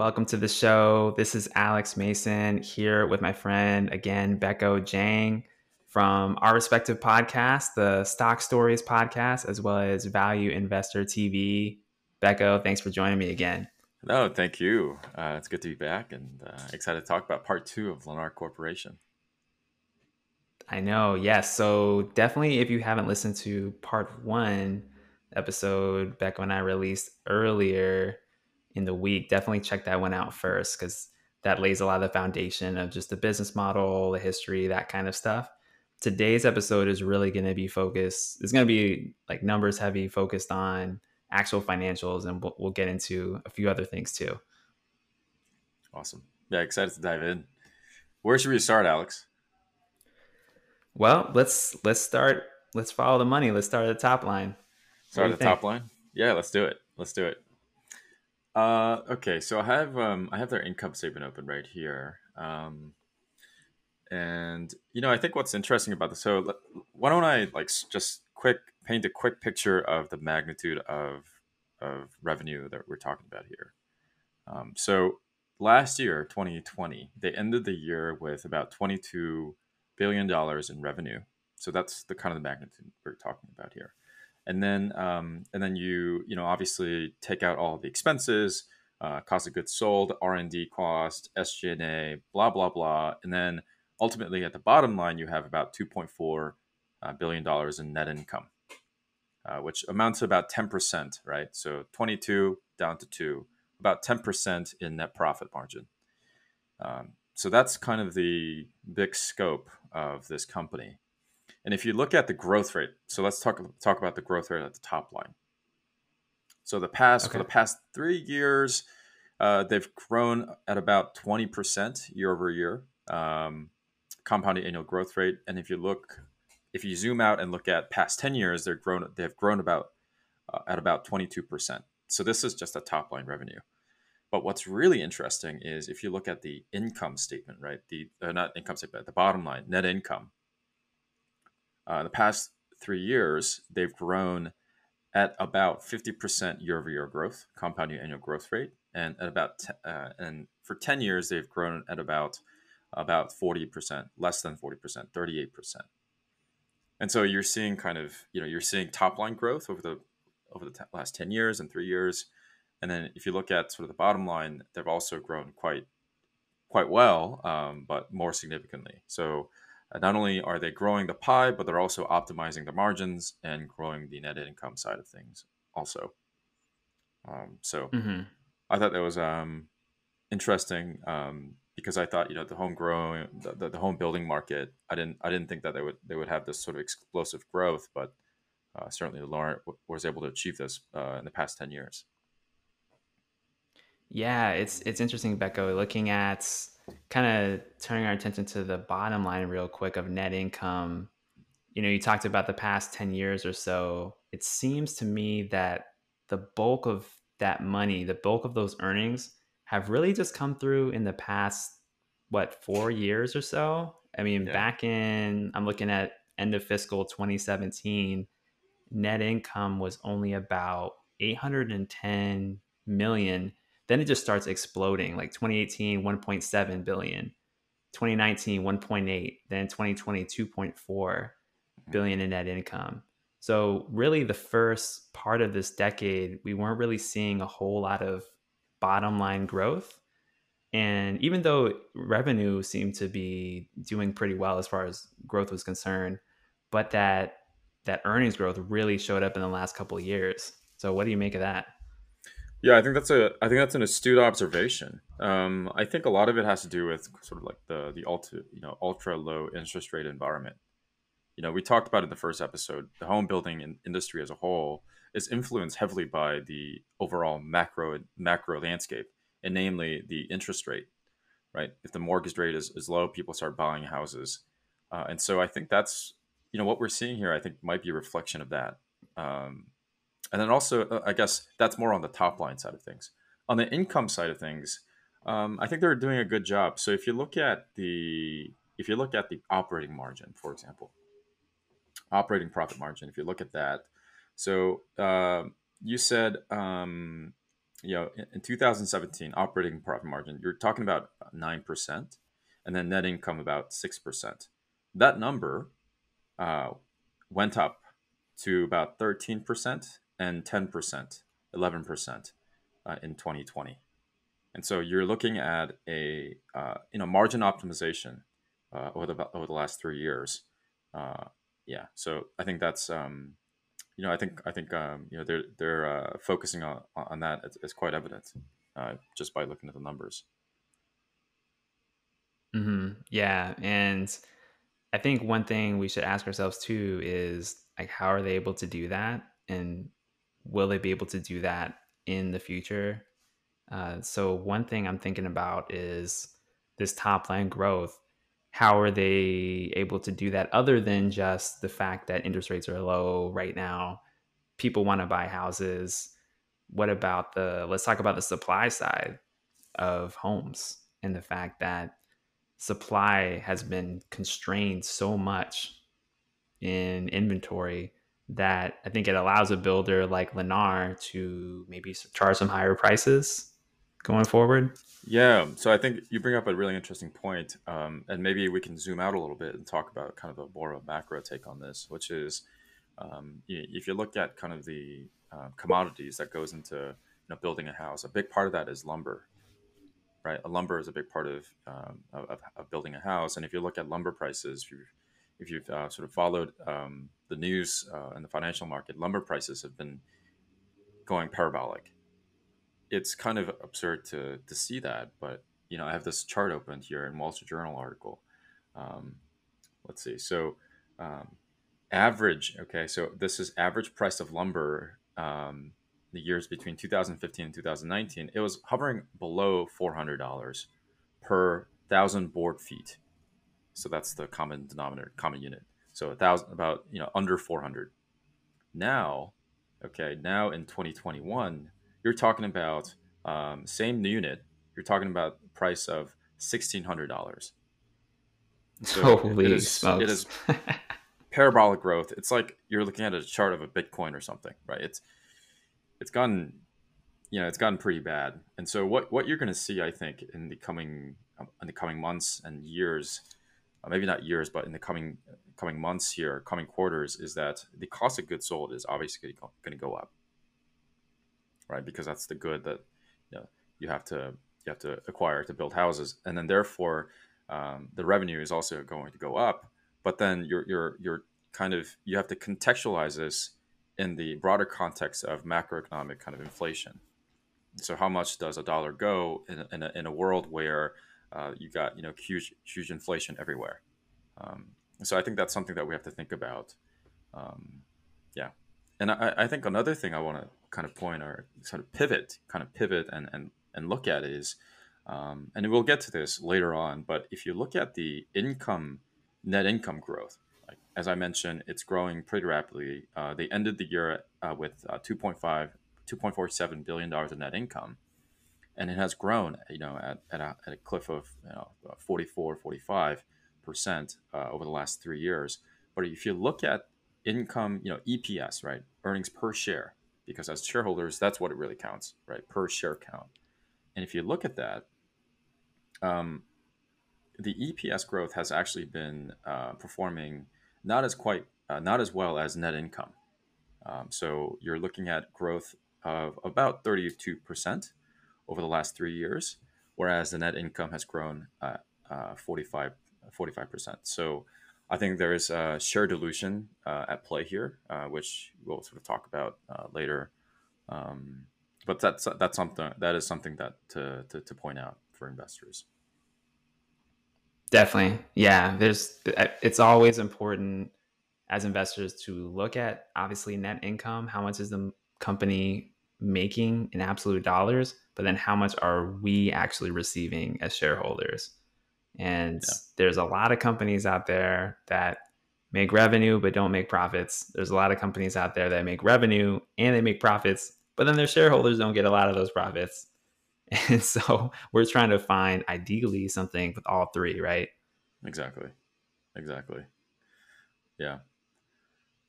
Welcome to the show. This is Alex Mason here with my friend again, Becco Jang from our respective podcasts, the Stock Stories podcast, as well as Value Investor TV. Becco, thanks for joining me again. No, thank you. Uh, it's good to be back and uh, excited to talk about part two of Lennar Corporation. I know, yes. So definitely, if you haven't listened to part one episode, Becco and I released earlier in the week, definitely check that one out first because that lays a lot of the foundation of just the business model, the history, that kind of stuff. Today's episode is really going to be focused, it's going to be like numbers heavy, focused on actual financials, and we'll, we'll get into a few other things too. Awesome. Yeah, excited to dive in. Where should we start, Alex? Well, let's let's start. Let's follow the money. Let's start at the top line. Start at the think? top line. Yeah, let's do it. Let's do it. Uh, okay, so I have um, I have their income statement open right here, um, and you know I think what's interesting about this. So why don't I like just quick paint a quick picture of the magnitude of of revenue that we're talking about here. Um, so last year, 2020, they ended the year with about 22 billion dollars in revenue. So that's the kind of the magnitude we're talking about here and then um, and then you you know obviously take out all the expenses uh, cost of goods sold r&d cost sg&a blah blah blah. And then ultimately at the bottom line you have about 2.4 uh, dollars in net income uh, which amounts to about 10% right? So 22 down to 2 about 10% in net profit margin. Um, so that's kind of the big scope of this company and if you look at the growth rate, so let's talk talk about the growth rate at the top line. So the past okay. for the past three years, uh, they've grown at about twenty percent year over year, um, compounded annual growth rate. And if you look, if you zoom out and look at past ten years, they're grown. They have grown about uh, at about twenty two percent. So this is just a top line revenue. But what's really interesting is if you look at the income statement, right? The uh, not income statement, the bottom line, net income uh, the past three years, they've grown at about 50% year over year growth, compound annual growth rate. And at about, t- uh, and for 10 years, they've grown at about, about 40%, less than 40%, 38%. And so you're seeing kind of, you know, you're seeing top line growth over the, over the t- last 10 years and three years. And then if you look at sort of the bottom line, they've also grown quite, quite well, um, but more significantly. So not only are they growing the pie, but they're also optimizing the margins and growing the net income side of things also. Um, so mm-hmm. I thought that was um, interesting um, because I thought you know the home growing the, the, the, home building market I didn't I didn't think that they would they would have this sort of explosive growth, but uh, certainly Lennar was able to achieve this uh, in the past ten years. Yeah, it's it's interesting, Becco, looking at kind of turning our attention to the bottom line real quick of net income. You know, you talked about the past 10 years or so. It seems to me that the bulk of that money, the bulk of those earnings have really just come through in the past what, 4 years or so? I mean, yeah. back in I'm looking at end of fiscal 2017, net income was only about 810 million then it just starts exploding like 2018 1.7 billion 2019 1.8 then 2020 2.4 mm-hmm. billion in net income. So really the first part of this decade we weren't really seeing a whole lot of bottom line growth. And even though revenue seemed to be doing pretty well as far as growth was concerned but that that earnings growth really showed up in the last couple of years. So what do you make of that yeah, I think that's a I think that's an astute observation. Um, I think a lot of it has to do with sort of like the the ultra you know ultra low interest rate environment. You know, we talked about in the first episode, the home building industry as a whole is influenced heavily by the overall macro macro landscape, and namely the interest rate. Right, if the mortgage rate is, is low, people start buying houses, uh, and so I think that's you know what we're seeing here. I think might be a reflection of that. Um, and then also, uh, I guess that's more on the top line side of things. On the income side of things, um, I think they're doing a good job. So if you look at the if you look at the operating margin, for example, operating profit margin, if you look at that, so uh, you said um, you know, in, in 2017, operating profit margin, you're talking about 9%, and then net income about 6%. That number uh, went up to about 13% and 10%, 11% uh, in 2020. And so you're looking at a uh, you know margin optimization uh, over the over the last three years. Uh, yeah, so I think that's um, you know I think I think um, you know they're they're uh, focusing on on that. It's, it's quite evident uh, just by looking at the numbers. Mm-hmm. Yeah, and I think one thing we should ask ourselves too is like, how are they able to do that, and will they be able to do that in the future? Uh, so one thing I'm thinking about is this top line growth. How are they able to do that other than just the fact that interest rates are low right now? People want to buy houses. What about the, let's talk about the supply side of homes and the fact that supply has been constrained so much in inventory that I think it allows a builder like Lennar to maybe charge some higher prices going forward. Yeah, so I think you bring up a really interesting point, um, and maybe we can zoom out a little bit and talk about kind of a more of a macro take on this, which is um, if you look at kind of the uh, commodities that goes into you know, building a house, a big part of that is lumber right? A lumber is a big part of, um, of, of, building a house. And if you look at lumber prices, if you've, if you've uh, sort of followed um, the news uh, in the financial market, lumber prices have been going parabolic. It's kind of absurd to, to see that, but you know, I have this chart opened here in Wall Street Journal article. Um, let's see. So, um, average. Okay, so this is average price of lumber um, the years between 2015 and 2019, it was hovering below $400 per thousand board feet. So that's the common denominator, common unit. So a thousand, about you know under 400. Now, okay, now in 2021, you're talking about um, same unit. You're talking about price of $1,600. So Holy it is, smokes. it is parabolic growth. It's like you're looking at a chart of a Bitcoin or something, right? It's it's gotten you know it's gotten pretty bad and so what what you're going to see i think in the coming in the coming months and years uh, maybe not years but in the coming coming months here coming quarters is that the cost of goods sold is obviously going to go up. Right? Because that's the good that you, know, you have to you have to acquire to build houses. And then therefore um, the revenue is also going to go up but then you're you're you're kind of you have to contextualize this in the broader context of macroeconomic kind of inflation. So, how much does a dollar go in, in, a, in a world where uh, you got you know huge huge inflation everywhere? Um, so, I think that's something that we have to think about. Um, yeah, and I, I, think another thing I want to kind of point or sort of pivot, kind of pivot and and and look at is, um, and we'll get to this later on. But if you look at the income, net income growth, as I mentioned, it's growing pretty rapidly. Uh, they ended the year uh, with uh, 2.5, 2.47 billion dollars in net income, and it has grown, you know, at, at, a, at a cliff of you know 44, 45 percent uh, over the last three years. But if you look at income, you know, EPS, right, earnings per share, because as shareholders, that's what it really counts, right, per share count. And if you look at that, um, the EPS growth has actually been uh, performing not as quite uh, not as well as net income. Um, so you're looking at growth of about 32% over the last three years, whereas the net income has grown uh, uh, 45 45%. So I think there is a share dilution uh, at play here, uh, which we'll sort of talk about uh, later. Um, but that's that's something that is something that to, to, to point out for investors. Definitely. Yeah. There's, it's always important as investors to look at obviously net income. How much is the company making in absolute dollars? But then how much are we actually receiving as shareholders? And yeah. there's a lot of companies out there that make revenue but don't make profits. There's a lot of companies out there that make revenue and they make profits, but then their shareholders don't get a lot of those profits. And so we're trying to find ideally something with all three, right? Exactly. Exactly. Yeah.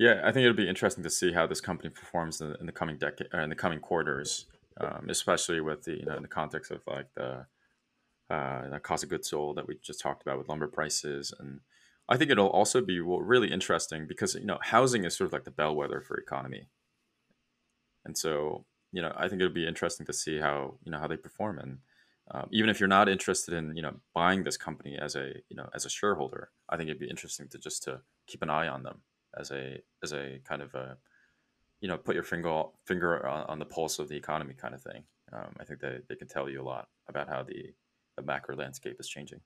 Yeah, I think it'll be interesting to see how this company performs in, in the coming decade, uh, in the coming quarters. um, especially with the you know in the context of like the uh, the cost of goods sold that we just talked about with lumber prices. And I think it'll also be really interesting because you know housing is sort of like the bellwether for economy, and so you know I think it'll be interesting to see how you know how they perform. And um, even if you're not interested in you know buying this company as a you know as a shareholder, I think it'd be interesting to just to keep an eye on them as a as a kind of a you know put your finger finger on, the pulse of the economy kind of thing. Um, I think they, they can tell you a lot about how the the macro landscape is changing.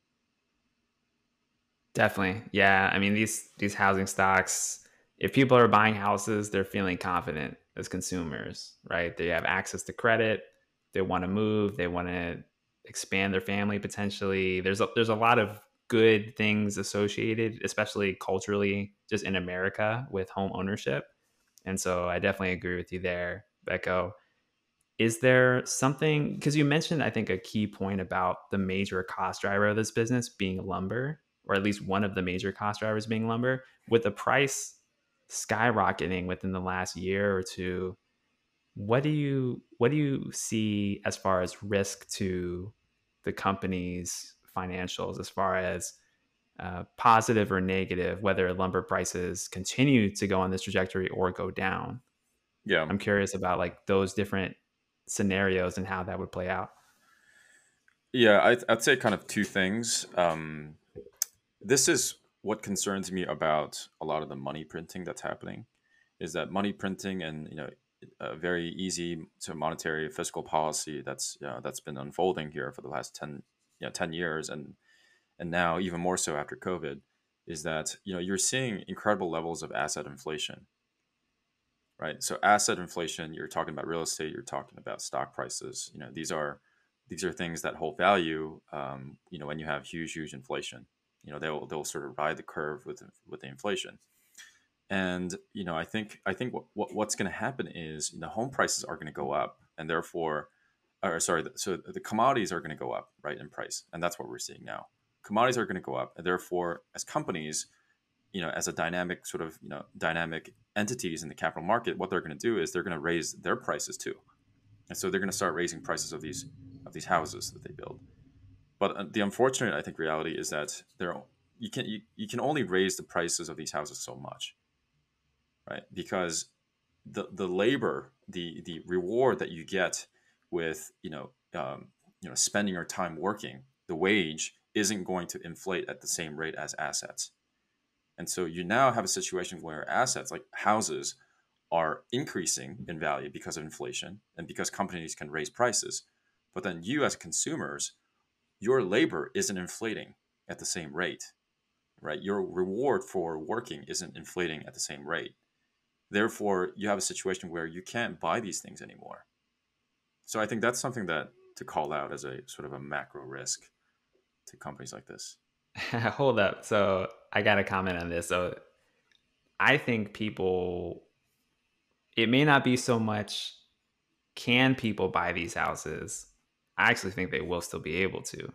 Definitely. Yeah. I mean, these these housing stocks, if people are buying houses, they're feeling confident as consumers, right? They have access to credit, they want to move, they want to expand their family potentially. There's a, there's a lot of good things associated, especially culturally, just in America with home ownership. And so I definitely agree with you there, Becco. Is there something because you mentioned I think a key point about the major cost driver of this business being lumber or at least one of the major cost drivers being lumber, with the price skyrocketing within the last year or two, what do you what do you see as far as risk to the company's financials as far as uh, positive or negative, whether lumber prices continue to go on this trajectory or go down? Yeah, I'm curious about like those different scenarios and how that would play out. Yeah, I'd, I'd say kind of two things. Um, this is what concerns me about a lot of the money printing that's happening is that money printing and you know a very easy to monetary fiscal policy that's you know, that's been unfolding here for the last 10 you know, 10 years and and now even more so after covid is that you know you're seeing incredible levels of asset inflation. Right? So asset inflation you're talking about real estate you're talking about stock prices you know these are these are things that hold value um, you know when you have huge huge inflation. You know they'll they'll sort of ride the curve with with the inflation. And you know i think i think what, what what's going to happen is the home prices are going to go up and therefore or sorry so the commodities are going to go up right in price and that's what we're seeing now. Commodities are going to go up and therefore as companies you know as a dynamic sort of you know dynamic entities in the capital market what they're going to do is they're going to raise their prices too. And so they're going to start raising prices of these of these houses that they build. But uh, the unfortunate, I think, reality is that there you can you, you can only raise the prices of these houses so much, right? Because the the labor, the the reward that you get with you know um, you know spending your time working, the wage isn't going to inflate at the same rate as assets, and so you now have a situation where assets like houses are increasing in value because of inflation and because companies can raise prices, but then you as consumers your labor isn't inflating at the same rate, right? Your reward for working isn't inflating at the same rate. Therefore, you have a situation where you can't buy these things anymore. So I think that's something that to call out as a sort of a macro risk to companies like this. Hold up. So I got a comment on this. So I think people, it may not be so much can people buy these houses I actually think they will still be able to.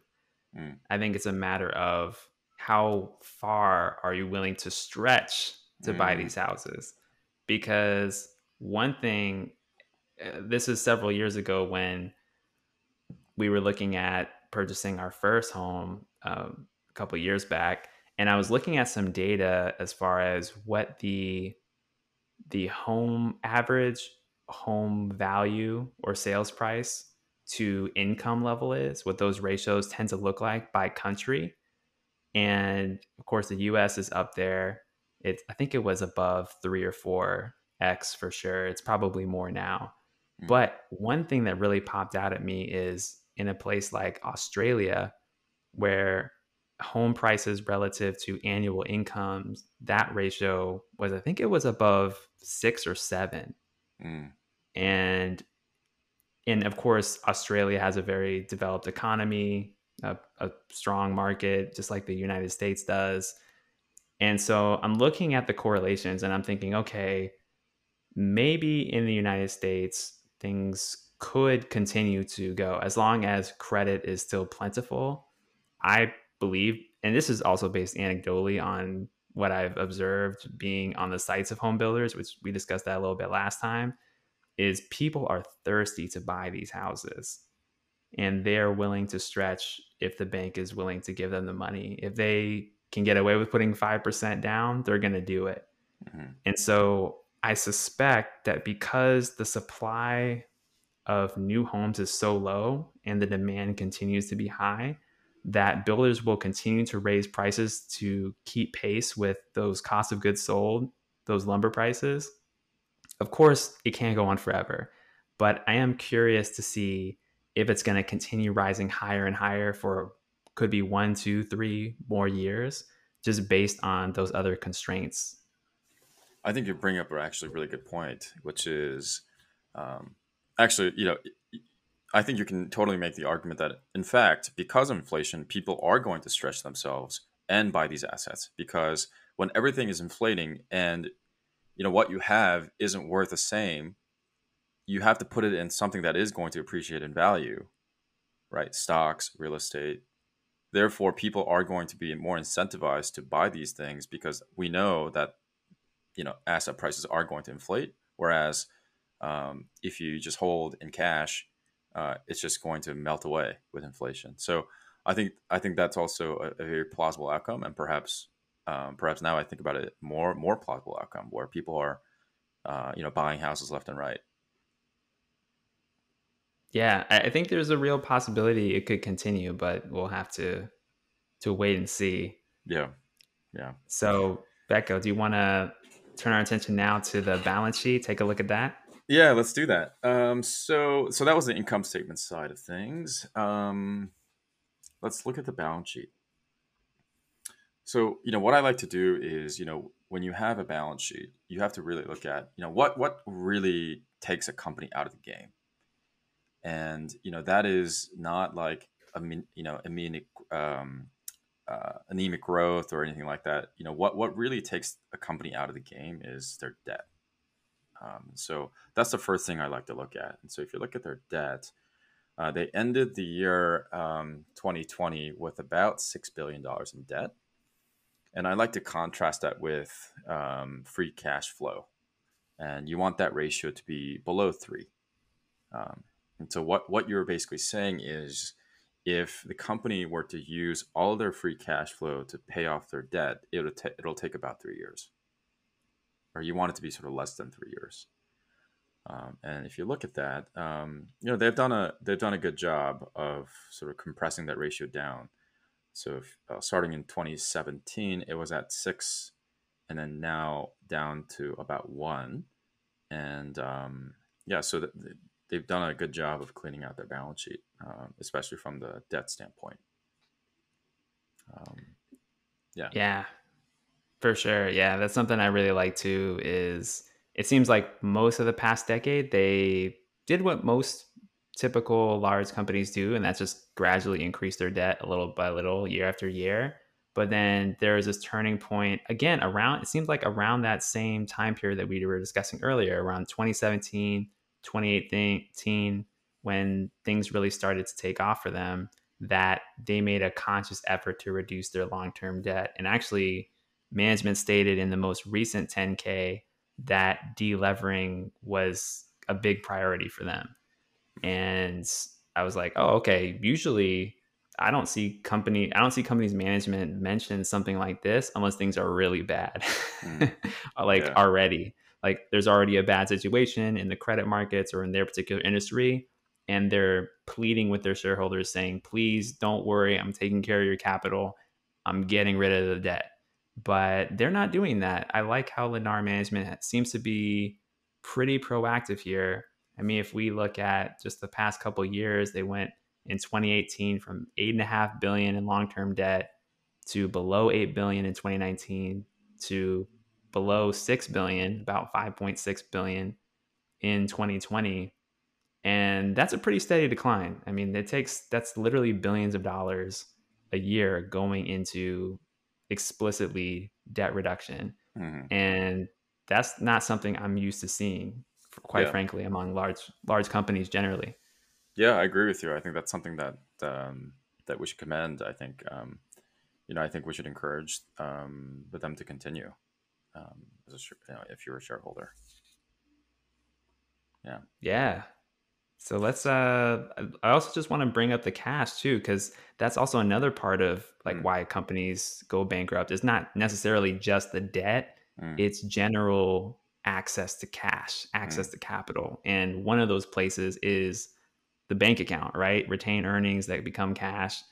Mm. I think it's a matter of how far are you willing to stretch to mm. buy these houses? Because one thing, this is several years ago when we were looking at purchasing our first home um, a couple years back, and I was looking at some data as far as what the the home average home value or sales price to income level is, what those ratios tend to look like by country. And of course, the US is up there. It's, I think it was above three or four X for sure. It's probably more now. Mm. But one thing that really popped out at me is in a place like Australia, where home prices relative to annual incomes, that ratio was, I think it was above six or seven. Mm. And and of course, Australia has a very developed economy, a, a, strong market, just like the United States does. And so I'm looking at the correlations and I'm thinking, okay, maybe in the United States, things could continue to go as long as credit is still plentiful. I believe, and this is also based anecdotally on what I've observed being on the sites of home builders, which we discussed that a little bit last time is people are thirsty to buy these houses and they're willing to stretch if the bank is willing to give them the money. If they can get away with putting 5% down, they're going to do it. Mm-hmm. And so I suspect that because the supply of new homes is so low and the demand continues to be high, that builders will continue to raise prices to keep pace with those cost of goods sold, those lumber prices. Of course, it can't go on forever, but I am curious to see if it's going to continue rising higher and higher for could be one, two, three more years, just based on those other constraints. I think you bring up actually a really good point, which is um, actually, you know, I think you can totally make the argument that, in fact, because of inflation, people are going to stretch themselves and buy these assets because when everything is inflating and you know what you have isn't worth the same, you have to put it in something that is going to appreciate in value, right? Stocks, real estate. Therefore, people are going to be more incentivized to buy these things because we know that you know asset prices are going to inflate. Whereas um, if you just hold in cash, uh, it's just going to melt away with inflation. So I think I think that's also a, a very plausible outcome, and perhaps um, perhaps now I think about it more more plausible outcome where people are uh, you know buying houses left and right. Yeah, I think there's a real possibility it could continue, but we'll have to to wait and see. Yeah, yeah. So, Becco, do you want to turn our attention now to the balance sheet? Take a look at that. Yeah, let's do that. Um, so, so that was the income statement side of things. Um, let's look at the balance sheet. So, you know, what I like to do is, you know, when you have a balance sheet, you have to really look at, you know, what what really takes a company out of the game and you know that is not like a mean you know anemic um, uh, anemic growth or anything like that. You know what what really takes a company out of the game is their debt. Um, so that's the first thing I like to look at. And so if you look at their debt, uh, they ended the year um, 2020 with about six billion dollars in debt, and I like to contrast that with um, free cash flow, and you want that ratio to be below three. Um, and so what what you're basically saying is if the company were to use all their free cash flow to pay off their debt, it'll t- it'll take about three years, or you want it to be sort of less than three years. Um, and if you look at that, um, you know they've done a they've done a good job of sort of compressing that ratio down. So if, uh, starting in 2017, it was at six, and then now down to about one. And um, yeah, so the, they've done a good job of cleaning out their balance sheet, um, especially from the debt standpoint. Um, yeah. Yeah, for sure. Yeah, that's something I really like too. Is it seems like most of the past decade they did what most typical large companies do, and that's just gradually increase their debt a little by little, year after year. But then there is this turning point again around. It seems like around that same time period that we were discussing earlier, around 2017 2018 when things really started to take off for them that they made a conscious effort to reduce their long-term debt and actually management stated in the most recent 10k that delevering was a big priority for them and i was like oh okay usually i don't see company i don't see companies management mention something like this unless things are really bad mm. like yeah. already like there's already a bad situation in the credit markets or in their particular industry and they're pleading with their shareholders saying please don't worry i'm taking care of your capital. I'm getting rid of the debt. But they're not doing that. I like how lennar management seems to be pretty proactive here. I mean if we look at just the past couple years they went in 2018 from 8.5 billion in long-term debt to below 8 billion in 2019 to below 6 billion, about 5.6 billion in 2020. And that's a pretty steady decline. I mean, it takes that's literally billions of dollars a year going into explicitly debt reduction. Mm-hmm. And that's not something I'm used to seeing, quite yeah. frankly, among large large companies generally. Yeah, I agree with you. I think that's something that um, that we should commend. I think um, you know I think we should encourage um, them to continue um, as a, you know, if you're a shareholder. Yeah. Yeah. So let's uh I also just want to bring up the cash too cuz that's also another part of like Mm, why companies go bankrupt. It's not necessarily just the debt, mm, it's general access to cash, mm. access to capital. And one of those places is the bank account, right? Retain earnings that become cash.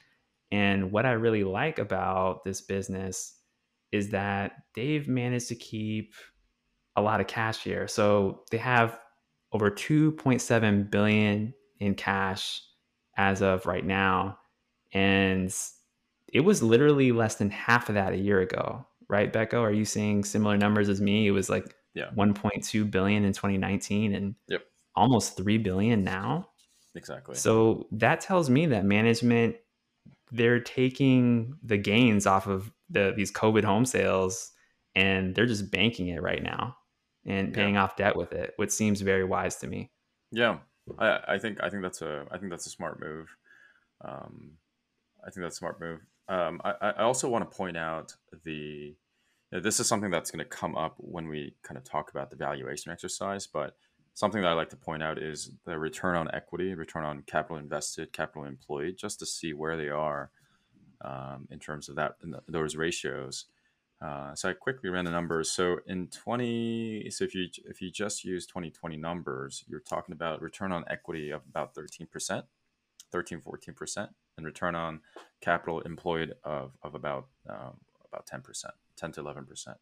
And what I really like about this business is that they've managed to keep a lot of cash here. So they have over 2.7 billion in cash as of right now and it was literally less than half of that a year ago, right Becco? Are you seeing similar numbers as me? It was like Yeah. 1.2 billion in 2019 and Yep. almost 3 billion now. Exactly. So that tells me that management they're taking the gains off of the these COVID home sales and they're just banking it right now and Yeah. paying off debt with it, which seems very wise to me. Yeah. I, I think I think that's a I think that's a smart move. Um, I think that's a smart move. Um, I, I also want to point out the you know, this is something that's going to come up when we kind of talk about the valuation exercise, but something that I like to point out is the return on equity, return on capital invested, capital employed, just to see where they are um, in terms of that those ratios. Uh, so I quickly ran the numbers. So in 20, so if you if you just use 2020 numbers, you're talking about return on equity of about 13%, 13, 14%, and return on capital employed of, of about um, about 10%, 10 to 11%.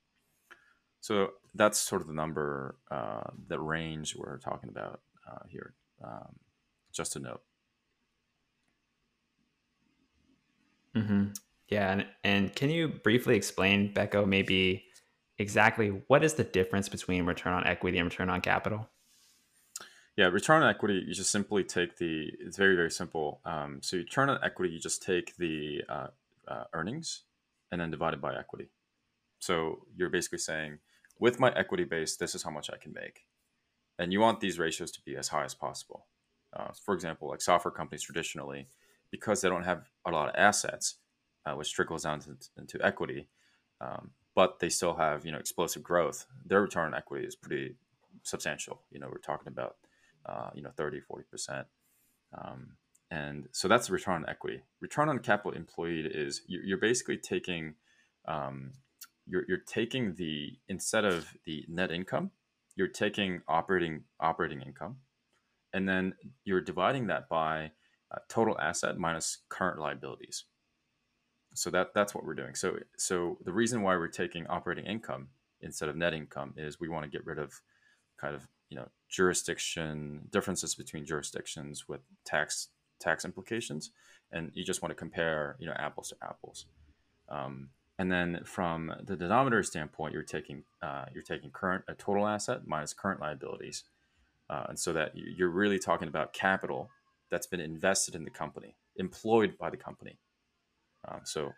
So that's sort of the number, uh, the range we're talking about uh, here. Um, just a note. hmm Yeah, and, and can you briefly explain, Becco, maybe exactly what is the difference between return on equity and return on capital? Yeah, return on equity, you just simply take the, it's very, very simple. Um, so you return on equity, you just take the uh, uh, earnings and then divide it by equity. So you're basically saying, with my equity base, this is how much I can make. And you want these ratios to be as high as possible. Uh, for example, like software companies traditionally, because they don't have a lot of assets, uh, which trickles down to, into equity, um, but they still have you know explosive growth. Their return on equity is pretty substantial. You know, we're talking about uh, you know 30, 40 percent. Um, and so that's return on equity. Return on capital employed is you- you're basically taking um, you're, you're taking the instead of the net income, you're taking operating operating income, and then you're dividing that by uh, total asset minus current liabilities. So that that's what we're doing. So so the reason why we're taking operating income instead of net income is we want to get rid of kind of you know jurisdiction differences between jurisdictions with tax tax implications, and you just want to compare you know apples to apples. Um, and then from the denominator standpoint, you're taking uh, you're taking current a total asset minus current liabilities, uh, and so that you- you're really talking about capital that's been invested in the company, employed by the company. Um, so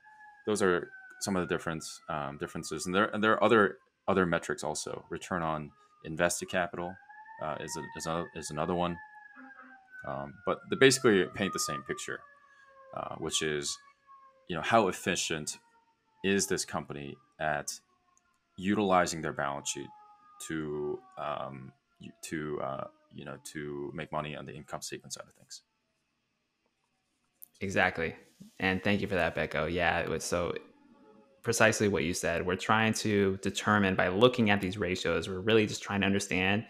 those are some of the difference um, differences, and there and there are other other metrics also. Return on invested capital uh, is a, is, a, is another one, um, but they basically paint the same picture, uh, which is you know how efficient is this company at utilizing their balance sheet to um, to uh, you know to make money on the income statement side of things. Exactly. And thank you for that, Becco. Yeah, it was so precisely what you said. We're trying to determine by looking at these ratios, we're really just trying to understand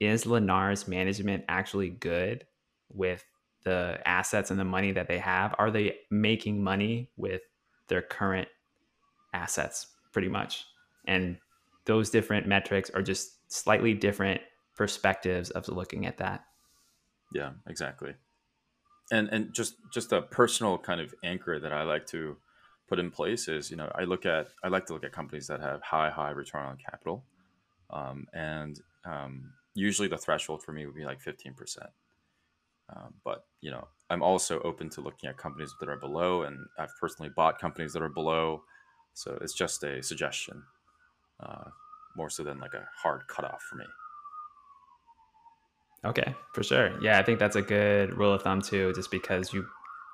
is Lennar's management actually good with the assets and the money that they have? Are they making money with their current assets pretty much? And those different metrics are just slightly different perspectives of looking at that. Yeah, exactly. And and just just a personal kind of anchor that I like to put in place is you know I look at I like to look at companies that have high high return on capital, um, and um, usually the threshold for me would be like fifteen percent. Um, but you know I'm also open to looking at companies that are below, and I've personally bought companies that are below, so it's just a suggestion, uh, more so than like a hard cutoff for me. Okay, for sure. Yeah, I think that's a good rule of thumb too, just because you,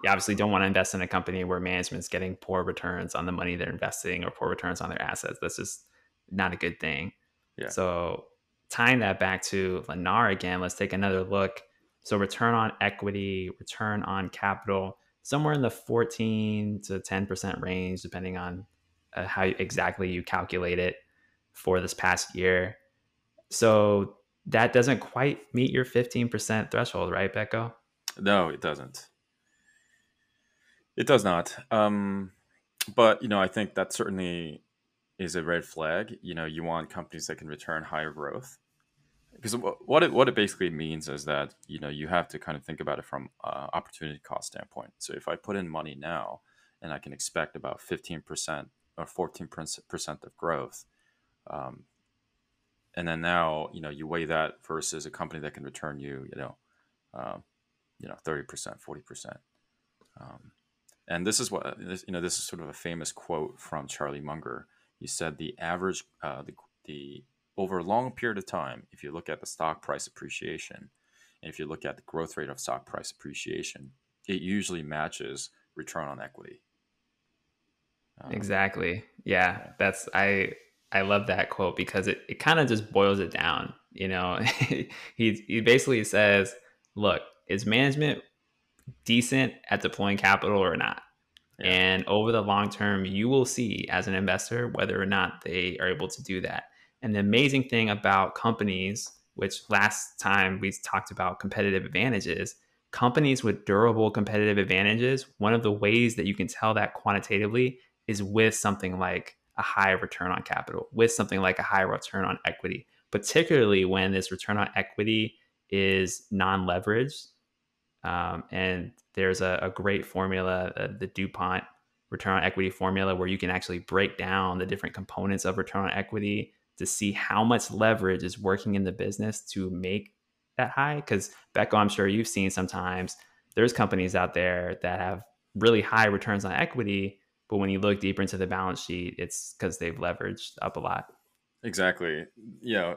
you obviously don't want to invest in a company where management's getting poor returns on the money they're investing or poor returns on their assets. That's just not a good thing. Yeah. So tying that back to Lennar again, let's take another look. So return on equity, return on capital, somewhere in the 14 to 10% range, depending on uh, how exactly you calculate it for this past year. So that doesn't quite meet your 15% threshold, right, Becco? No, it doesn't. It does not. Um, but, you know, I think that certainly is a red flag. You know, you want companies that can return higher growth. Because what it what it basically means is that you know you have to kind of think about it from uh, opportunity cost standpoint. So if I put in money now and I can expect about fifteen percent or fourteen percent of growth, um, and then now you know you weigh that versus a company that can return you you know um, you know 30% 40% um, and this is what this, you know this is sort of a famous quote from charlie munger. He said the average uh, the, the over a long period of time if you look at the stock price appreciation and if you look at the growth rate of stock price appreciation it usually matches return on equity. Um, exactly. Yeah. that's i I love that quote because it, it kind of just boils it down. You know, he he basically says, "Look, is management decent at deploying capital or not?" Yeah. And over the long term, you will see as an investor whether or not they are able to do that. And the amazing thing about companies, which last time we talked about competitive advantages, companies with durable competitive advantages, one of the ways that you can tell that quantitatively is with something like a high return on capital with something like a high return on equity, particularly when this return on equity is non leveraged. Um, and there's a, a great formula, uh, the DuPont return on equity formula, where you can actually break down the different components of return on equity to see how much leverage is working in the business to make that high. Because, Becco, I'm sure you've seen sometimes there's companies out there that have really high returns on equity, but when you look deeper into the balance sheet, it's because they've leveraged up a lot. Exactly. Yeah.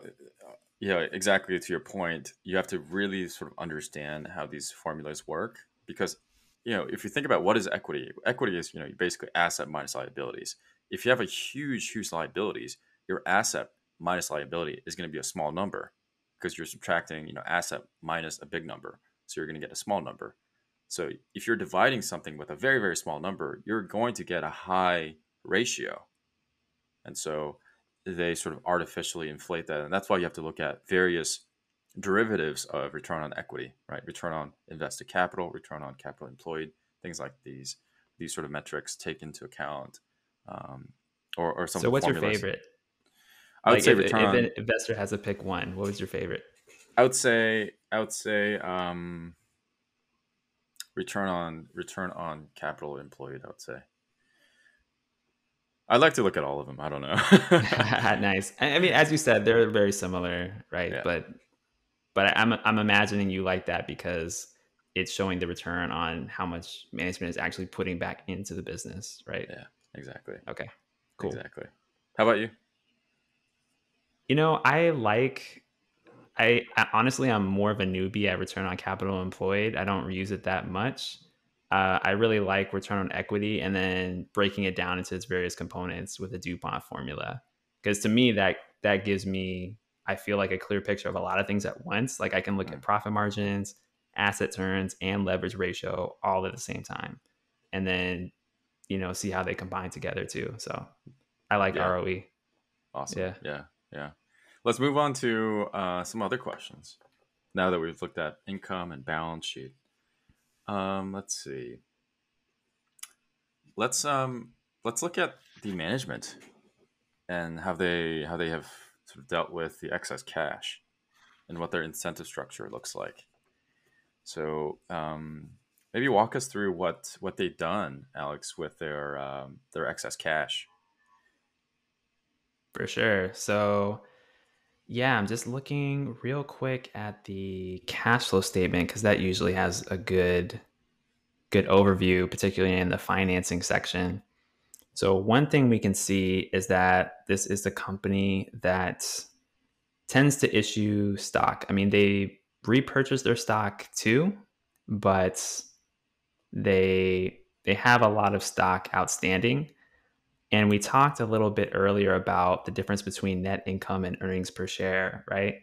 Yeah, exactly. To your point, you have to really sort of understand how these formulas work because, you know, if you think about what is equity, equity is, you know, basically asset minus liabilities. If you have a huge, huge liabilities, your asset minus liability is going to be a small number because you're subtracting, you know, asset minus a big number. So you're going to get a small number. So if you're dividing something with a very, very small number, you're going to get a high ratio. And so they sort of artificially inflate that. And that's why you have to look at various derivatives of return on equity, right? Return on invested capital, return on capital employed, things like these. These sort of metrics take into account, um, or, or some. So, what's formulas. your favorite? I would like say if, return. If an investor has to pick one, what was your favorite? I would say I would say um, return on return on capital employed. I would say. I'd like to look at all of them. I don't know. nice. I mean, as you said, they're very similar, right? Yeah. But but I'm I'm imagining you like that because it's showing the return on how much management is actually putting back into the business, right? Yeah, exactly. Okay, cool. Exactly. How about you? You know, I like I, I, honestly, I'm more of a newbie at return on capital employed. I don't use it that much. Uh, I really like return on equity and then breaking it down into its various components with a DuPont formula. Because to me, that that gives me, I feel like a clear picture of a lot of things at once. Like I can look at profit margins, asset turns, and leverage ratio all at the same time, and then you know see how they combine together too. So I like yeah. ROE. Awesome. Yeah. Yeah. Yeah. Let's move on to uh, some other questions. Now that we've looked at income and balance sheet, um, let's see. Let's um, let's look at the management and how they how they have sort of dealt with the excess cash and what their incentive structure looks like. So um, maybe walk us through what what they've done, Alex, with their um, their excess cash. For sure. So yeah, I'm just looking real quick at the cash flow statement because that usually has a good good overview, particularly in the financing section. So one thing we can see is that this is the company that tends to issue stock. I mean, they repurchase their stock too, but they they have a lot of stock outstanding. And we talked a little bit earlier about the difference between net income and earnings per share, right?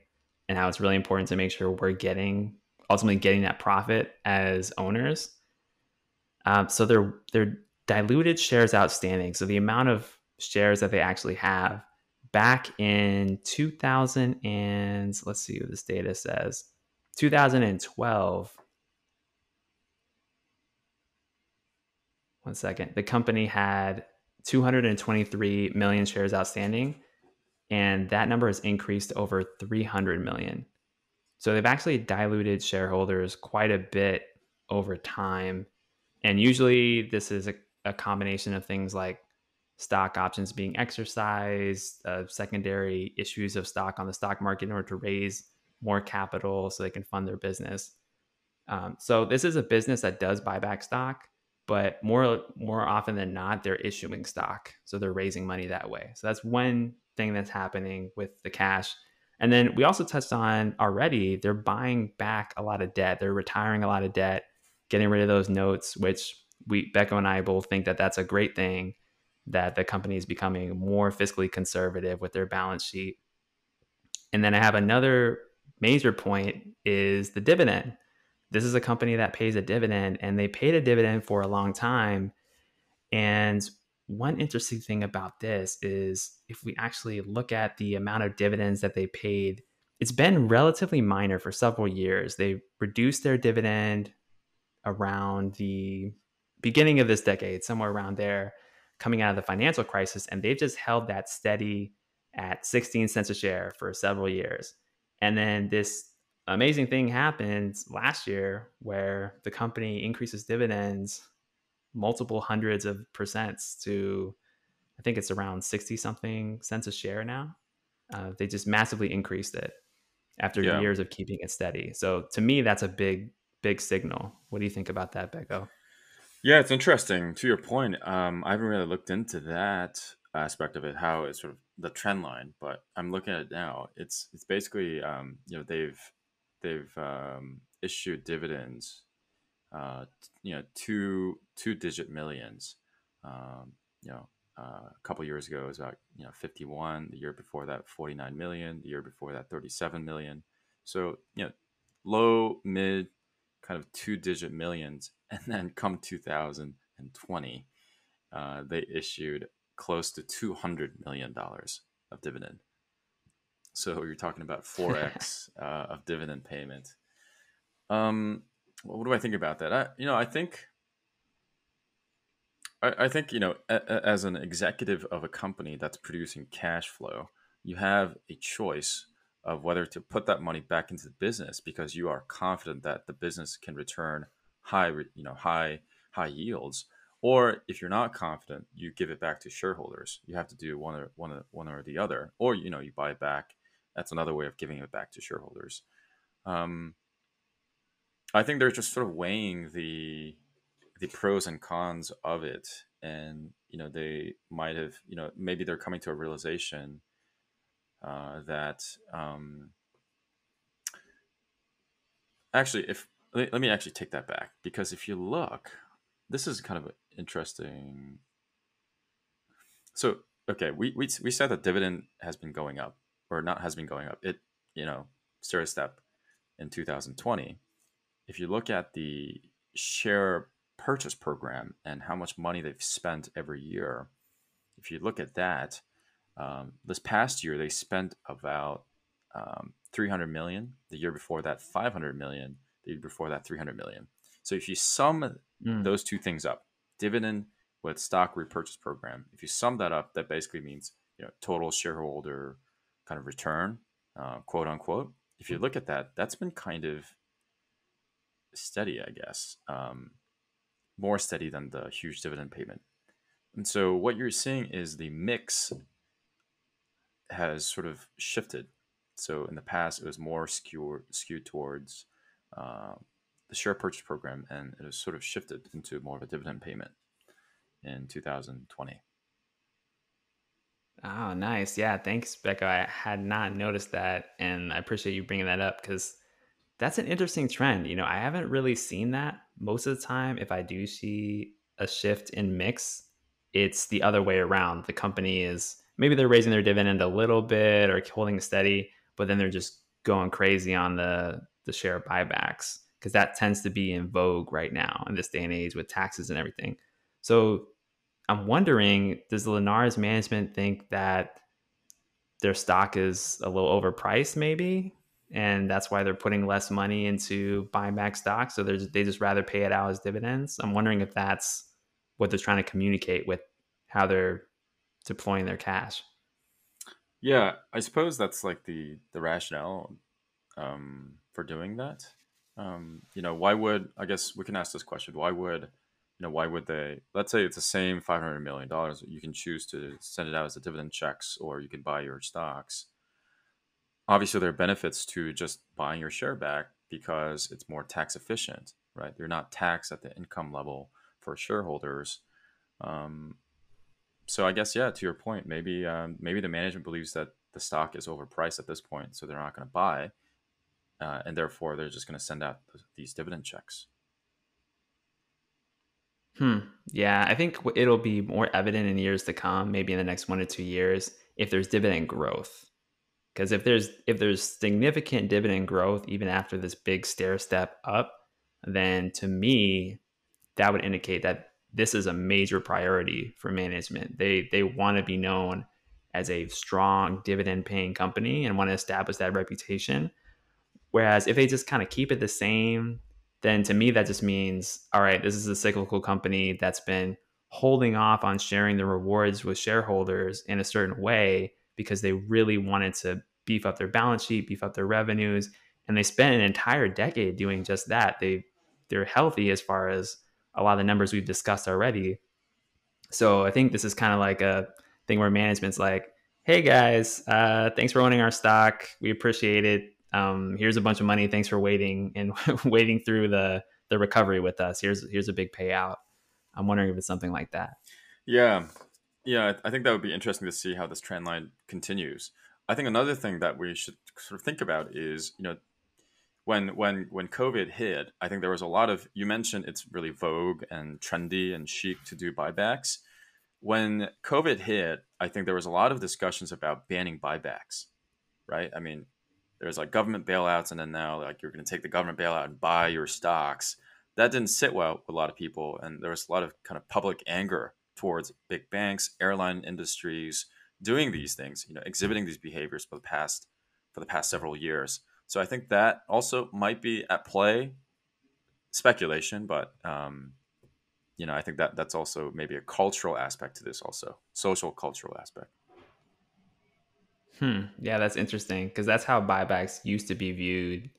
And how it's really important to make sure we're getting ultimately getting that profit as owners. Um, so they're they're diluted shares outstanding. So the amount of shares that they actually have back in 2000 and let's see what this data says 2012 one second the company had 223 million shares outstanding and that number has increased over 300 million. So they've actually diluted shareholders quite a bit over time. And usually this is a, a combination of things like stock options being exercised, uh, secondary issues of stock on the stock market in order to raise more capital so they can fund their business. Um, so this is a business that does buy back stock, but more more often than not, they're issuing stock, so they're raising money that way. So that's one thing that's happening with the cash. And then we also touched on already, they're buying back a lot of debt. They're retiring a lot of debt, getting rid of those notes, which we Becco and I both think that that's a great thing that the company is becoming more fiscally conservative with their balance sheet. And then I have another major point is the dividend. This is a company that pays a dividend and they paid a dividend for a long time. And one interesting thing about this is if we actually look at the amount of dividends that they paid, it's been relatively minor for several years. They reduced their dividend around the beginning of this decade, somewhere around there coming out of the financial crisis, and they've just held that steady at 16 cents a share for several years. And then this amazing thing happened last year where the company increases dividends multiple hundreds of percents to, I think it's around 60 something cents a share now. Uh, they just massively increased it after yeah. years of keeping it steady. So to me, that's a big, big signal. What do you think about that, Becco? Yeah, it's interesting. To your point, um, I haven't really looked into that aspect of it, how it's sort of the trend line, but I'm looking at it now. It's it's basically um, you know they've they've um, issued dividends, uh, you know two two digit millions. Um, you know, uh, a couple years ago it was about you know 51. The year before that 49 million. The year before that 37 million. So you know, low mid kind of two digit millions. And then come 2020, uh, they issued close to $200 million of dividend. So you're talking about 4x uh, of dividend payment. Um, what do I think about that? I, you know, I think, I, I think, you know, a, a, as an executive of a company that's producing cash flow, you have a choice of whether to put that money back into the business because you are confident that the business can return high, you know, high high yields, or if you're not confident, you give it back to shareholders. You have to do one or one or, one or the other, or you know, you buy it back. That's another way of giving it back to shareholders. Um, I think they're just sort of weighing the the pros and cons of it, and you know, they might have, you know, maybe they're coming to a realization uh, that um, actually, if let, let me actually take that back because if you look, this is kind of interesting. So okay, we, we we said that dividend has been going up, or not has been going up. It you know started step in 2020. If you look at the share purchase program and how much money they've spent every year, if you look at that, um, this past year, they spent about um, 300 million. The year before that, 500 million. The year before that, 300 million. So if you sum mm. those two things up, dividend with stock repurchase program, if you sum that up, that basically means you know total shareholder kind of return, uh, quote unquote. If you look at that, that's been kind of steady, I guess, um, more steady than the huge dividend payment. And so what you're seeing is the mix has sort of shifted. So in the past, it was more skewed skewed towards uh, the share purchase program, and it has sort of shifted into more of a dividend payment in 2020. Oh, nice. Yeah, thanks, Becco. I had not noticed that, and I appreciate you bringing that up because that's an interesting trend. You know, I haven't really seen that most of the time. If I do see a shift in mix, it's the other way around. The company is maybe they're raising their dividend a little bit or holding steady, but then they're just going crazy on the the share buybacks because that tends to be in vogue right now in this day and age with taxes and everything. So I'm wondering, does Lennar's management think that their stock is a little overpriced, maybe, and that's why they're putting less money into buying back stock? So they just rather pay it out as dividends. I'm wondering if that's what they're trying to communicate with how they're deploying their cash. Yeah, I suppose that's like the the rationale um, for doing that. Um, you know, why would I guess we can ask this question? Why would you know why would they? Let's say it's the same five hundred million dollars. You can choose to send it out as a dividend checks, or you can buy your stocks. Obviously, there are benefits to just buying your share back because it's more tax efficient, right? You're not taxed at the income level for shareholders. Um, so I guess yeah, to your point, maybe um, maybe the management believes that the stock is overpriced at this point, so they're not going to buy, uh, and therefore they're just going to send out these dividend checks. Hmm. Yeah, I think it'll be more evident in years to come, maybe in the next one to two years, if there's dividend growth. Because if there's if there's significant dividend growth even after this big stair step up, then to me, that would indicate that this is a major priority for management. They they want to be known as a strong dividend paying company and want to establish that reputation. Whereas if they just kind of keep it the same, then to me that just means all right, this is a cyclical company that's been holding off on sharing the rewards with shareholders in a certain way because they really wanted to beef up their balance sheet, beef up their revenues, and they spent an entire decade doing just that. They they're healthy as far as a lot of the numbers we've discussed already. So I think this is kind of like a thing where management's like, "Hey guys, uh, thanks for owning our stock. We appreciate it. Um, here's a bunch of money. Thanks for waiting and waiting through the the recovery with us. Here's here's a big payout." I'm wondering if it's something like that. Yeah, yeah. I think that would be interesting to see how this trend line continues. I think another thing that we should sort of think about is, you know, when when when COVID hit, I think there was a lot of you mentioned it's really vogue and trendy and chic to do buybacks. When COVID hit, I think there was a lot of discussions about banning buybacks, right? I mean, there's like government bailouts, and then now like you're going to take the government bailout and buy your stocks. That didn't sit well with a lot of people, and there was a lot of kind of public anger towards big banks, airline industries doing these things, you know, exhibiting these behaviors for the past for the past several years. So I think that also might be at play. Speculation, but um, you know, I think that that's also maybe a cultural aspect to this, also social cultural aspect. Hmm. Yeah, that's interesting because that's how buybacks used to be viewed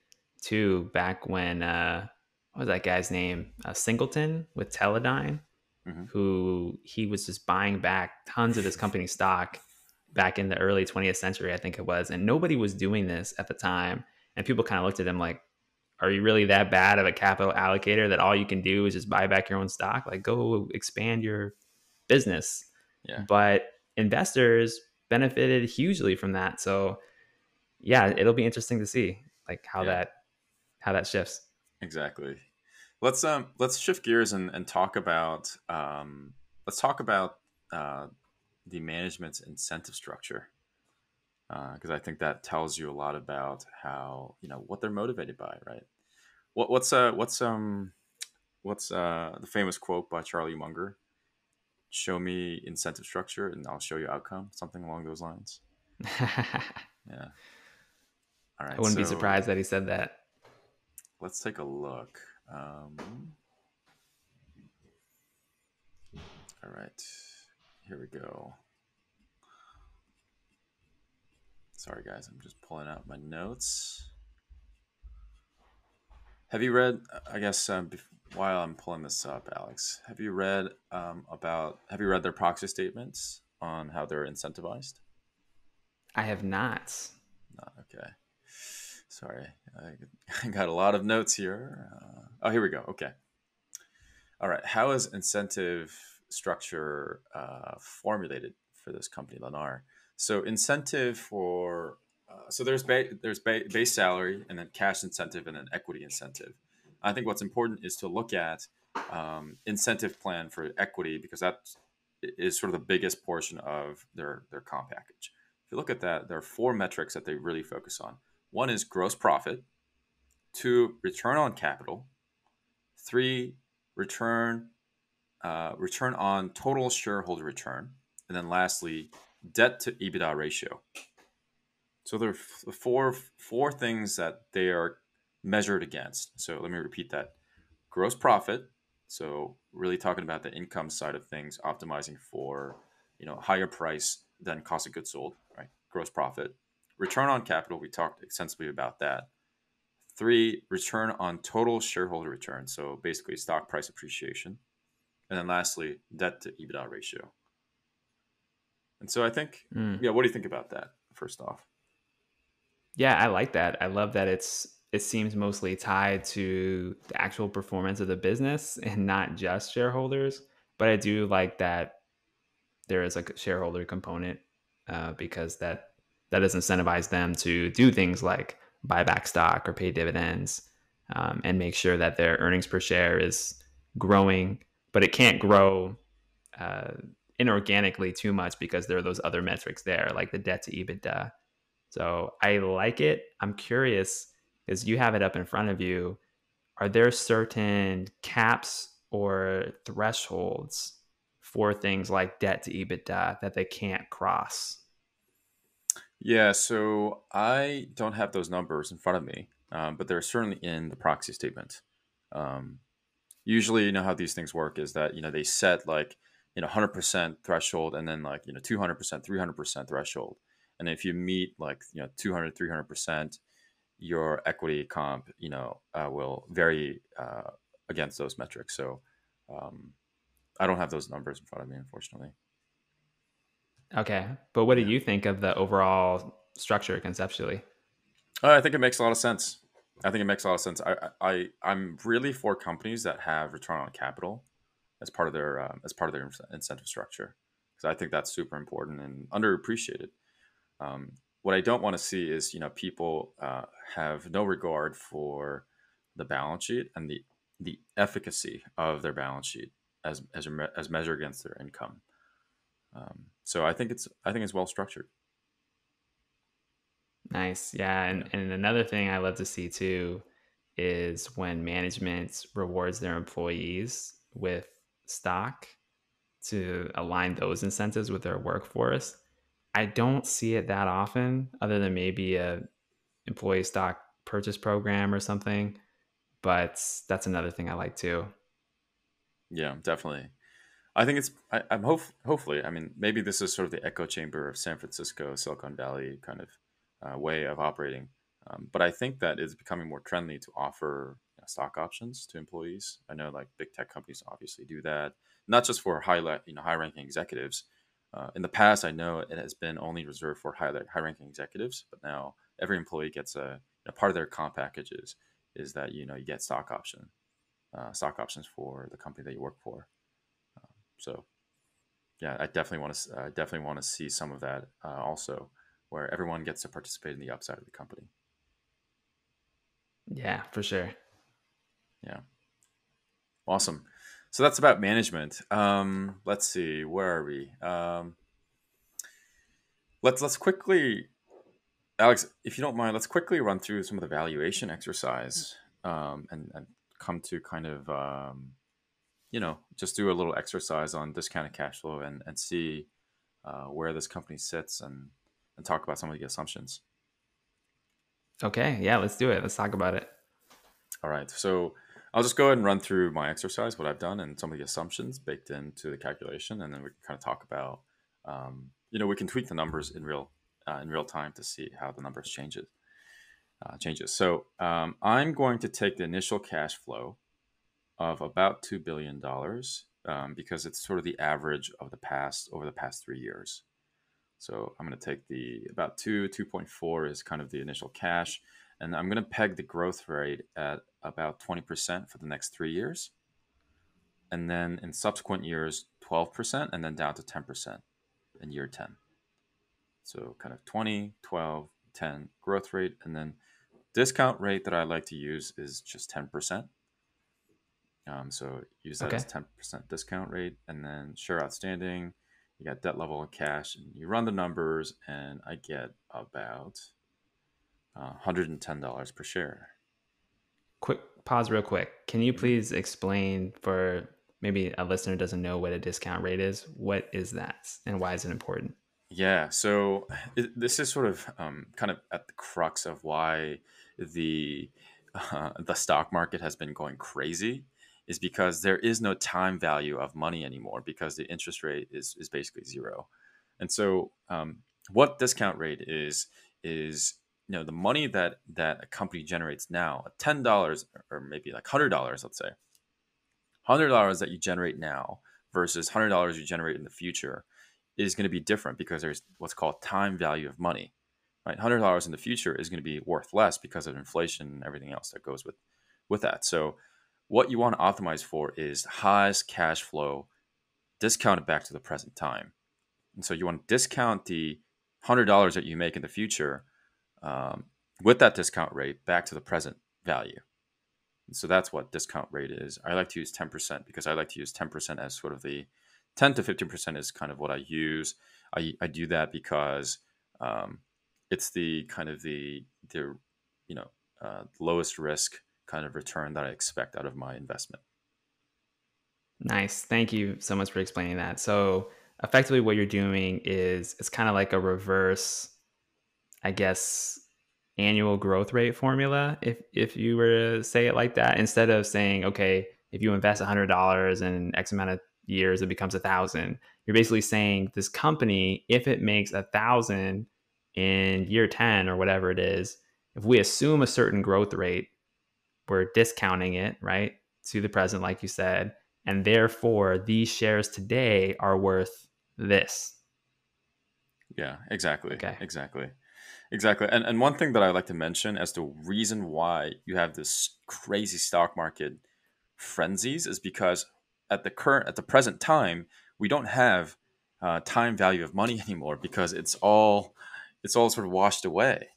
too. Back when uh, what was that guy's name? Uh, Singleton with Teledyne, mm-hmm. who he was just buying back tons of this company stock back in the early 20th century, I think it was, and nobody was doing this at the time and people kind of looked at him like are you really that bad of a capital allocator that all you can do is just buy back your own stock like go expand your business yeah. but investors benefited hugely from that so yeah it'll be interesting to see like how yeah. that how that shifts exactly let's um let's shift gears and, and talk about um let's talk about uh the management's incentive structure because uh, I think that tells you a lot about how you know what they're motivated by, right? What, what's uh what's um what's uh the famous quote by Charlie Munger? Show me incentive structure, and I'll show you outcome. Something along those lines. yeah. All right. I wouldn't so, be surprised that he said that. Let's take a look. Um, all right. Here we go. Sorry, guys, I'm just pulling out my notes. Have you read? I guess um, while I'm pulling this up, Alex, have you read um, about? Have you read their proxy statements on how they're incentivized? I have not. Not okay. Sorry, I got a lot of notes here. Uh, oh, here we go. Okay. All right. How is incentive structure uh, formulated for this company, Lennar? So incentive for uh, so there's ba- there's ba- base salary and then cash incentive and then equity incentive. I think what's important is to look at um, incentive plan for equity because that's sort of the biggest portion of their their comp package. If you look at that, there are four metrics that they really focus on. One is gross profit, two return on capital, three return uh, return on total shareholder return, and then lastly debt to EBITDA ratio. So there are four four things that they are measured against. So let me repeat that: gross profit. So really talking about the income side of things, optimizing for you know higher price than cost of goods sold, right? Gross profit. Return on capital. We talked extensively about that. Three, return on total shareholder return. So basically, stock price appreciation. And then lastly, debt to EBITDA ratio. And so I think, mm. yeah, what do you think about that? First off. Yeah, I like that. I love that it's it seems mostly tied to the actual performance of the business and not just shareholders. But I do like that there is a shareholder component uh, because that that does incentivize them to do things like buy back stock or pay dividends um, and make sure that their earnings per share is growing. But it can't grow uh, inorganically too much because there are those other metrics there, like the debt to EBITDA so I like it. I'm curious because you have it up in front of you. Are there certain caps or thresholds for things like debt to EBITDA that they can't cross? Yeah, so I don't have those numbers in front of me, um, but they're certainly in the proxy statement. Um, usually, you know how these things work is that you know they set like you know 100% threshold and then like you know 200%, 300% threshold and if you meet like you know 200 300 percent your equity comp you know uh, will vary uh, against those metrics. So um, i don't have those numbers in front of me unfortunately. Okay. But what do you think of the overall structure conceptually? Uh, i think it makes a lot of sense. I think it makes a lot of sense. I, I i'm really for companies that have return on capital as part of their um, as part of their incentive structure because i think that's super important and underappreciated. Um, what I don't want to see is you know people uh, have no regard for the balance sheet and the the efficacy of their balance sheet as as as measured against their income. Um, so I think it's I think it's well structured. Nice, yeah, and yeah. and another thing I love to see too is when management rewards their employees with stock to align those incentives with their workforce I don't see it that often, other than maybe a employee stock purchase program or something. But that's another thing I like too. Yeah, definitely. I think it's. I, am hope, hopefully. I mean, maybe this is sort of the echo chamber of San Francisco, Silicon Valley kind of uh, way of operating. Um, but I think that it's becoming more trendy to offer you know, stock options to employees. I know like big tech companies obviously do that, not just for high you know high ranking executives, uh, in the past, I know it has been only reserved for high, high-ranking executives, but now every employee gets a, a part of their comp packages is that you know you get stock option, uh, stock options for the company that you work for. Um, so, yeah, I definitely want to uh, definitely want to see some of that uh, also, where everyone gets to participate in the upside of the company. Yeah, for sure. Yeah, awesome. So that's about management. Um, let's see, where are we? Um, let's let's quickly, Alex, if you don't mind, let's quickly run through some of the valuation exercise um, and, and come to kind of um, you know just do a little exercise on discounted cash flow and and see uh, where this company sits and and talk about some of the assumptions. Okay, yeah, let's do it. Let's talk about it. All right, so I'll just go ahead and run through my exercise, what I've done, and some of the assumptions baked into the calculation, and then we can kind of talk about, um, you know, we can tweak the numbers in real uh, in real time to see how the numbers changes. Uh, changes. So um, I'm going to take the initial cash flow of about two billion dollars um, because it's sort of the average of the past over the past three years. So I'm going to take the about two, 2.4 is kind of the initial cash and I'm going to peg the growth rate at about 20% for the next three years. And then in subsequent years, 12%, and then down to 10% in year 10. So kind of 20, 12, 10 growth rate. And then discount rate that I like to use is just 10%. Um, so use that okay. as ten percent discount rate, and then share outstanding. You got debt level and cash, and you run the numbers, and I get about uh, hundred and ten dollars per share. Quick pause, real quick. Can you please explain for maybe a listener doesn't know what a discount rate is? What is that, and why is it important? Yeah, so it, this is sort of um, kind of at the crux of why the uh, the stock market has been going crazy is because there is no time value of money anymore because the interest rate is is basically zero, and so um, what discount rate is is you know the money that that a company generates now ten dollars or maybe like hundred dollars let's say hundred dollars that you generate now versus hundred dollars you generate in the future is going to be different because there's what's called time value of money. Right, hundred dollars in the future is going to be worth less because of inflation and everything else that goes with with that. So, what you want to optimize for is highest cash flow discounted back to the present time. And so, you want to discount the hundred dollars that you make in the future um, with that discount rate back to the present value. And so that's what discount rate is. I like to use 10% because I like to use 10% as sort of the 10 to 15% is kind of what I use. I, I do that because um, it's the kind of the, the you know, uh, lowest risk kind of return that I expect out of my investment. Nice. Thank you so much for explaining that. So effectively what you're doing is it's kind of like a reverse, I guess, annual growth rate formula if if you were to say it like that instead of saying okay if you invest $100 in x amount of years, it becomes a thousand. You're basically saying this company, if it makes a thousand in year 10 or whatever it is, if we assume a certain growth rate, we're discounting it, right, to the present, like you said. And therefore, these shares today are worth this. Yeah, exactly. Okay. Exactly. Exactly. And, and one thing that I like to mention as the reason why you have this crazy stock market frenzies is because at the current at the present time we don't have uh, time value of money anymore because it's all it's all sort of washed away.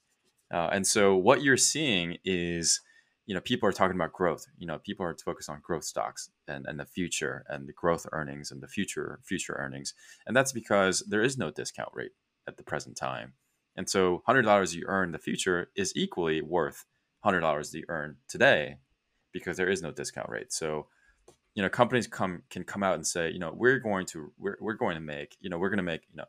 Uh, and so what you're seeing is you know people are talking about growth. You know people are focused on growth stocks and, and the future and the growth earnings and the future future earnings. And that's because there is no discount rate at the present time and so $100 you earn in the future is equally worth $100 that you earn today because there is no discount rate. So you know companies come can come out and say you know we're going to we're, we're going to make you know we're going to make you know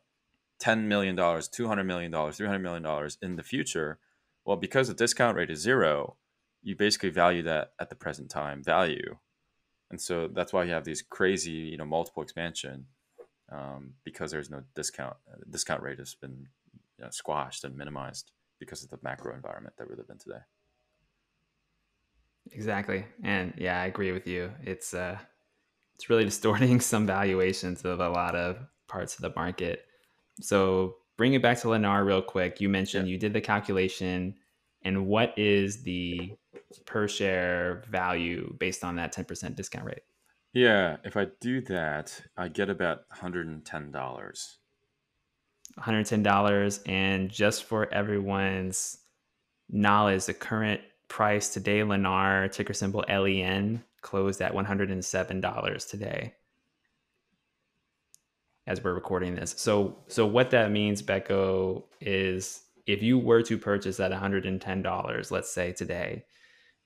10 million dollars 200 million dollars 300 million dollars in the future. Well because the discount rate is zero you basically value that at the present time value. And so that's why you have these crazy you know multiple expansion um, because there's no discount the discount rate has been you know, squashed and minimized because of the macro environment that we live in today Exactly. And yeah, I agree with you. It's uh it's really distorting some valuations of a lot of parts of the market. So bring it back to Lennar real quick. You mentioned yeah. you did the calculation and what is the per share value based on that 10% discount rate? Yeah, if I do that, I get about $110. $110 and just for everyone's knowledge, the current price today, Lennar, ticker symbol LEN, closed at $107 today as we're recording this. So so what that means, Becco, is if you were to purchase at $110, let's say today,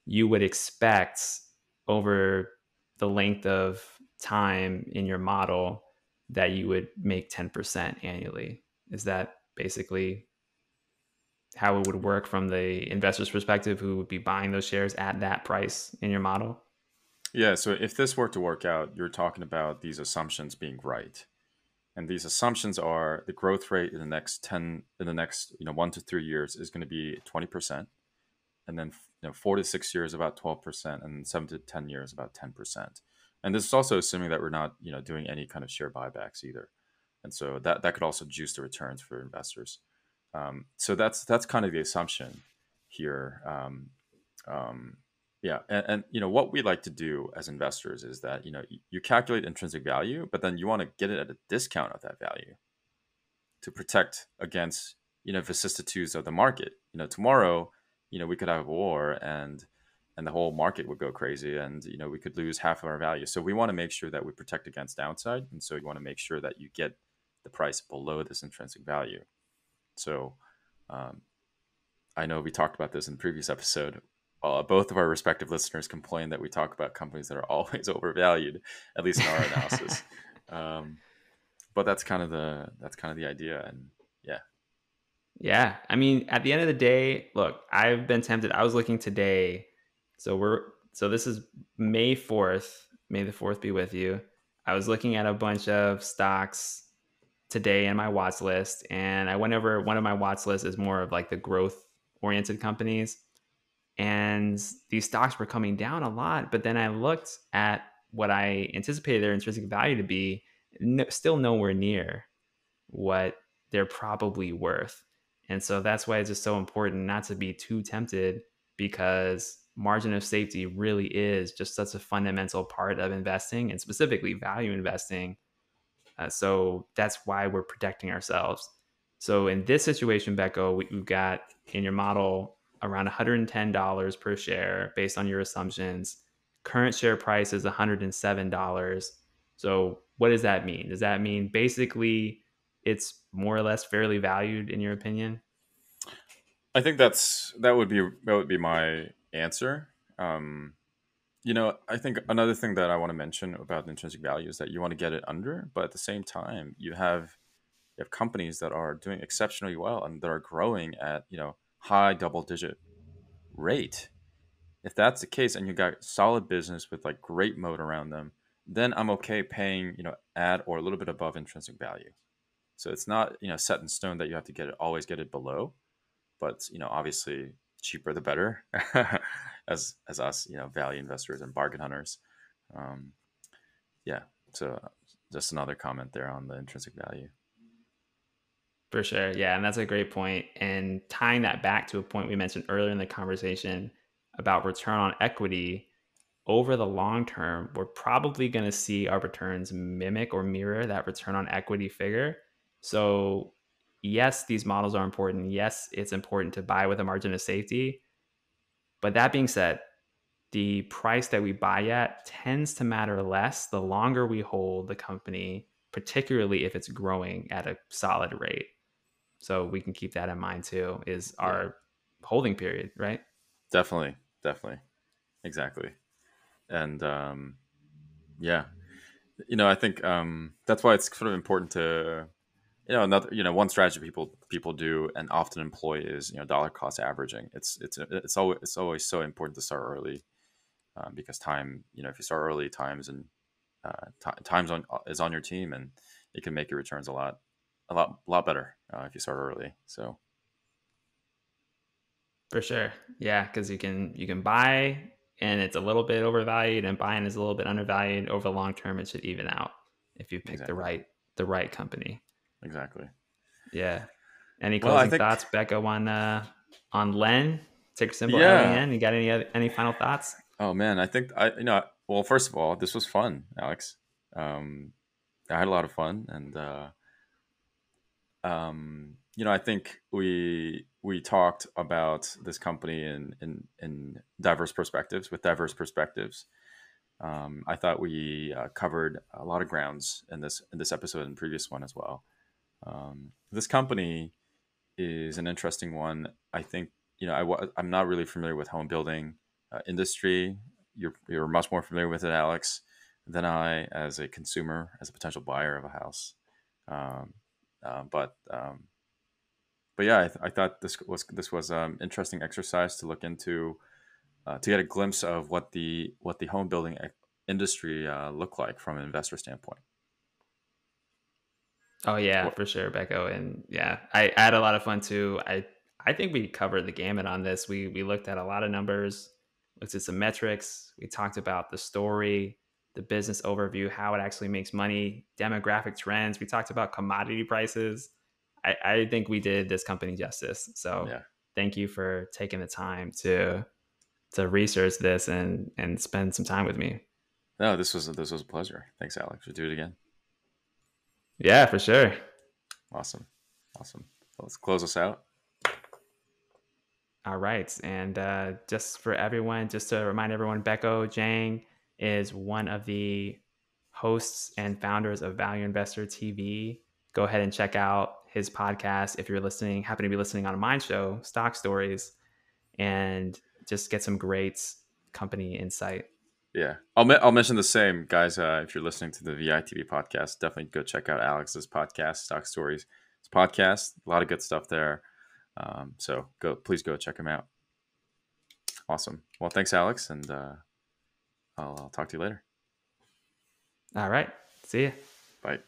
you would expect over the length of time in your model that you would make 10% annually. Is that basically how it would work from the investor's perspective who would be buying those shares at that price in your model? Yeah, so if this were to work out, you're talking about these assumptions being right. And these assumptions are the growth rate in the next 10 in the next, you know, 1 to 3 years is going to be 20%. And then, you know, 4 to 6 years about 12% and 7 to 10 years about 10%. And this is also assuming that we're not, you know, doing any kind of share buybacks either. And so that that could also juice the returns for investors. Um, so that's that's kind of the assumption here. Um, um, yeah, and, and, you know what we like to do as investors is that you know you, calculate intrinsic value, but then you want to get it at a discount of that value to protect against you know vicissitudes of the market. You know tomorrow, you know we could have a war and and the whole market would go crazy and you know we could lose half of our value so we want to make sure that we protect against downside and so you want to make sure that you get the price below this intrinsic value. So um, i know we talked about this in the previous episode. Uh, both of our respective listeners complain that we talk about companies that are always overvalued at least in our analysis. Um, but that's kind of the that's kind of the idea and yeah. Yeah i mean at the end of the day look i've been tempted. I was looking today. So we're so this is May 4th. May the 4th be with you. I was looking at a bunch of stocks today in my watch list and I went over one of my watch lists is more of like the growth oriented companies and these stocks were coming down a lot but then I looked at what I anticipated their intrinsic value to be no, still nowhere near what they're probably worth. And so that's why it's just so important not to be too tempted because margin of safety really is just such a fundamental part of investing and specifically value investing. Uh, so that's why we're protecting ourselves. So in this situation, Becco, we, have got in your model around $110 per share based on your assumptions. Current share price is $107. So what does that mean? Does that mean basically it's more or less fairly valued in your opinion? I think that's that would be that would be my answer. Um, you know, I think another thing that I want to mention about the intrinsic value is that you want to get it under, but at the same time, you have you have companies that are doing exceptionally well and that are growing at you know high double digit rate. If that's the case, and you got solid business with like great moat around them, then I'm okay paying you know at or a little bit above intrinsic value. So it's not you know set in stone that you have to get it always get it below, but you know obviously cheaper the better as as us you know value investors and bargain hunters um, yeah so just another comment there on the intrinsic value for sure yeah and that's a great point. and tying that back to a point we mentioned earlier in the conversation about return on equity over the long term we're probably going to see our returns mimic or mirror that return on equity figure so yes, these models are important. Yes, it's important to buy with a margin of safety. But that being said, the price that we buy at tends to matter less the longer we hold the company, particularly if it's growing at a solid rate. So we can keep that in mind too, is our holding period, right? Definitely. Definitely. Exactly. And um, yeah, you know, I think um, that's why it's sort of important to you know another you know one strategy people people do and often employ is you know dollar cost averaging. It's it's it's always it's always so important to start early um, because time you know if you start early times and uh, t- times on is on your team and it can make your returns a lot a lot lot better uh, if you start early so. For sure. Yeah because you can you can buy and it's a little bit overvalued and buying is a little bit undervalued. Over the long term it should even out if you pick exactly. the right the right company exactly. Yeah. Any closing well, think... thoughts, Becco, on uh, on Len? Ticker symbol yeah. L-E-N. You got any any final thoughts? Oh man, I think I you know well first of all this was fun, Alex. Um, I had a lot of fun, and uh, um, you know I think we we talked about this company in in, in diverse perspectives with diverse perspectives. Um, I thought we uh, covered a lot of grounds in this in this episode and previous one as well. Um, this company is an interesting one. I think you know I, am not really familiar with home building uh, industry. You're you're much more familiar with it, Alex, than I as a consumer, as a potential buyer of a house. Um, uh, but um, but yeah, I, th- I, thought this was this was an um, interesting exercise to look into uh, to get a glimpse of what the what the home building industry uh, look like from an investor standpoint. Oh yeah, for sure, Becco. And yeah, I, I, had a lot of fun too. I I think we covered the gamut on this. We we looked at a lot of numbers, looked at some metrics. We talked about the story, the business overview, how it actually makes money, demographic trends. We talked about commodity prices. I, I think we did this company justice. So yeah. thank you for taking the time to to research this and and spend some time with me. No, this was this was a pleasure. Thanks, Alex. We'll do it again. Yeah, for sure. Awesome. Awesome. Let's close us out. All right. And uh, just for everyone, just to remind everyone, Becco Zhang is one of the hosts and founders of Value Investor TV. Go ahead and check out his podcast if you're listening, happen to be listening on a mind show, Stock Stories, and just get some great company insight. Yeah, I'll I'll mention the same guys. Uh, if you're listening to the VITV podcast, definitely go check out Alex's podcast, Stock Stories. It's podcast, a lot of good stuff there. Um, so go, please go check him out. Awesome. Well, thanks, Alex, and uh, I'll, I'll talk to you later. All right. See you. Bye.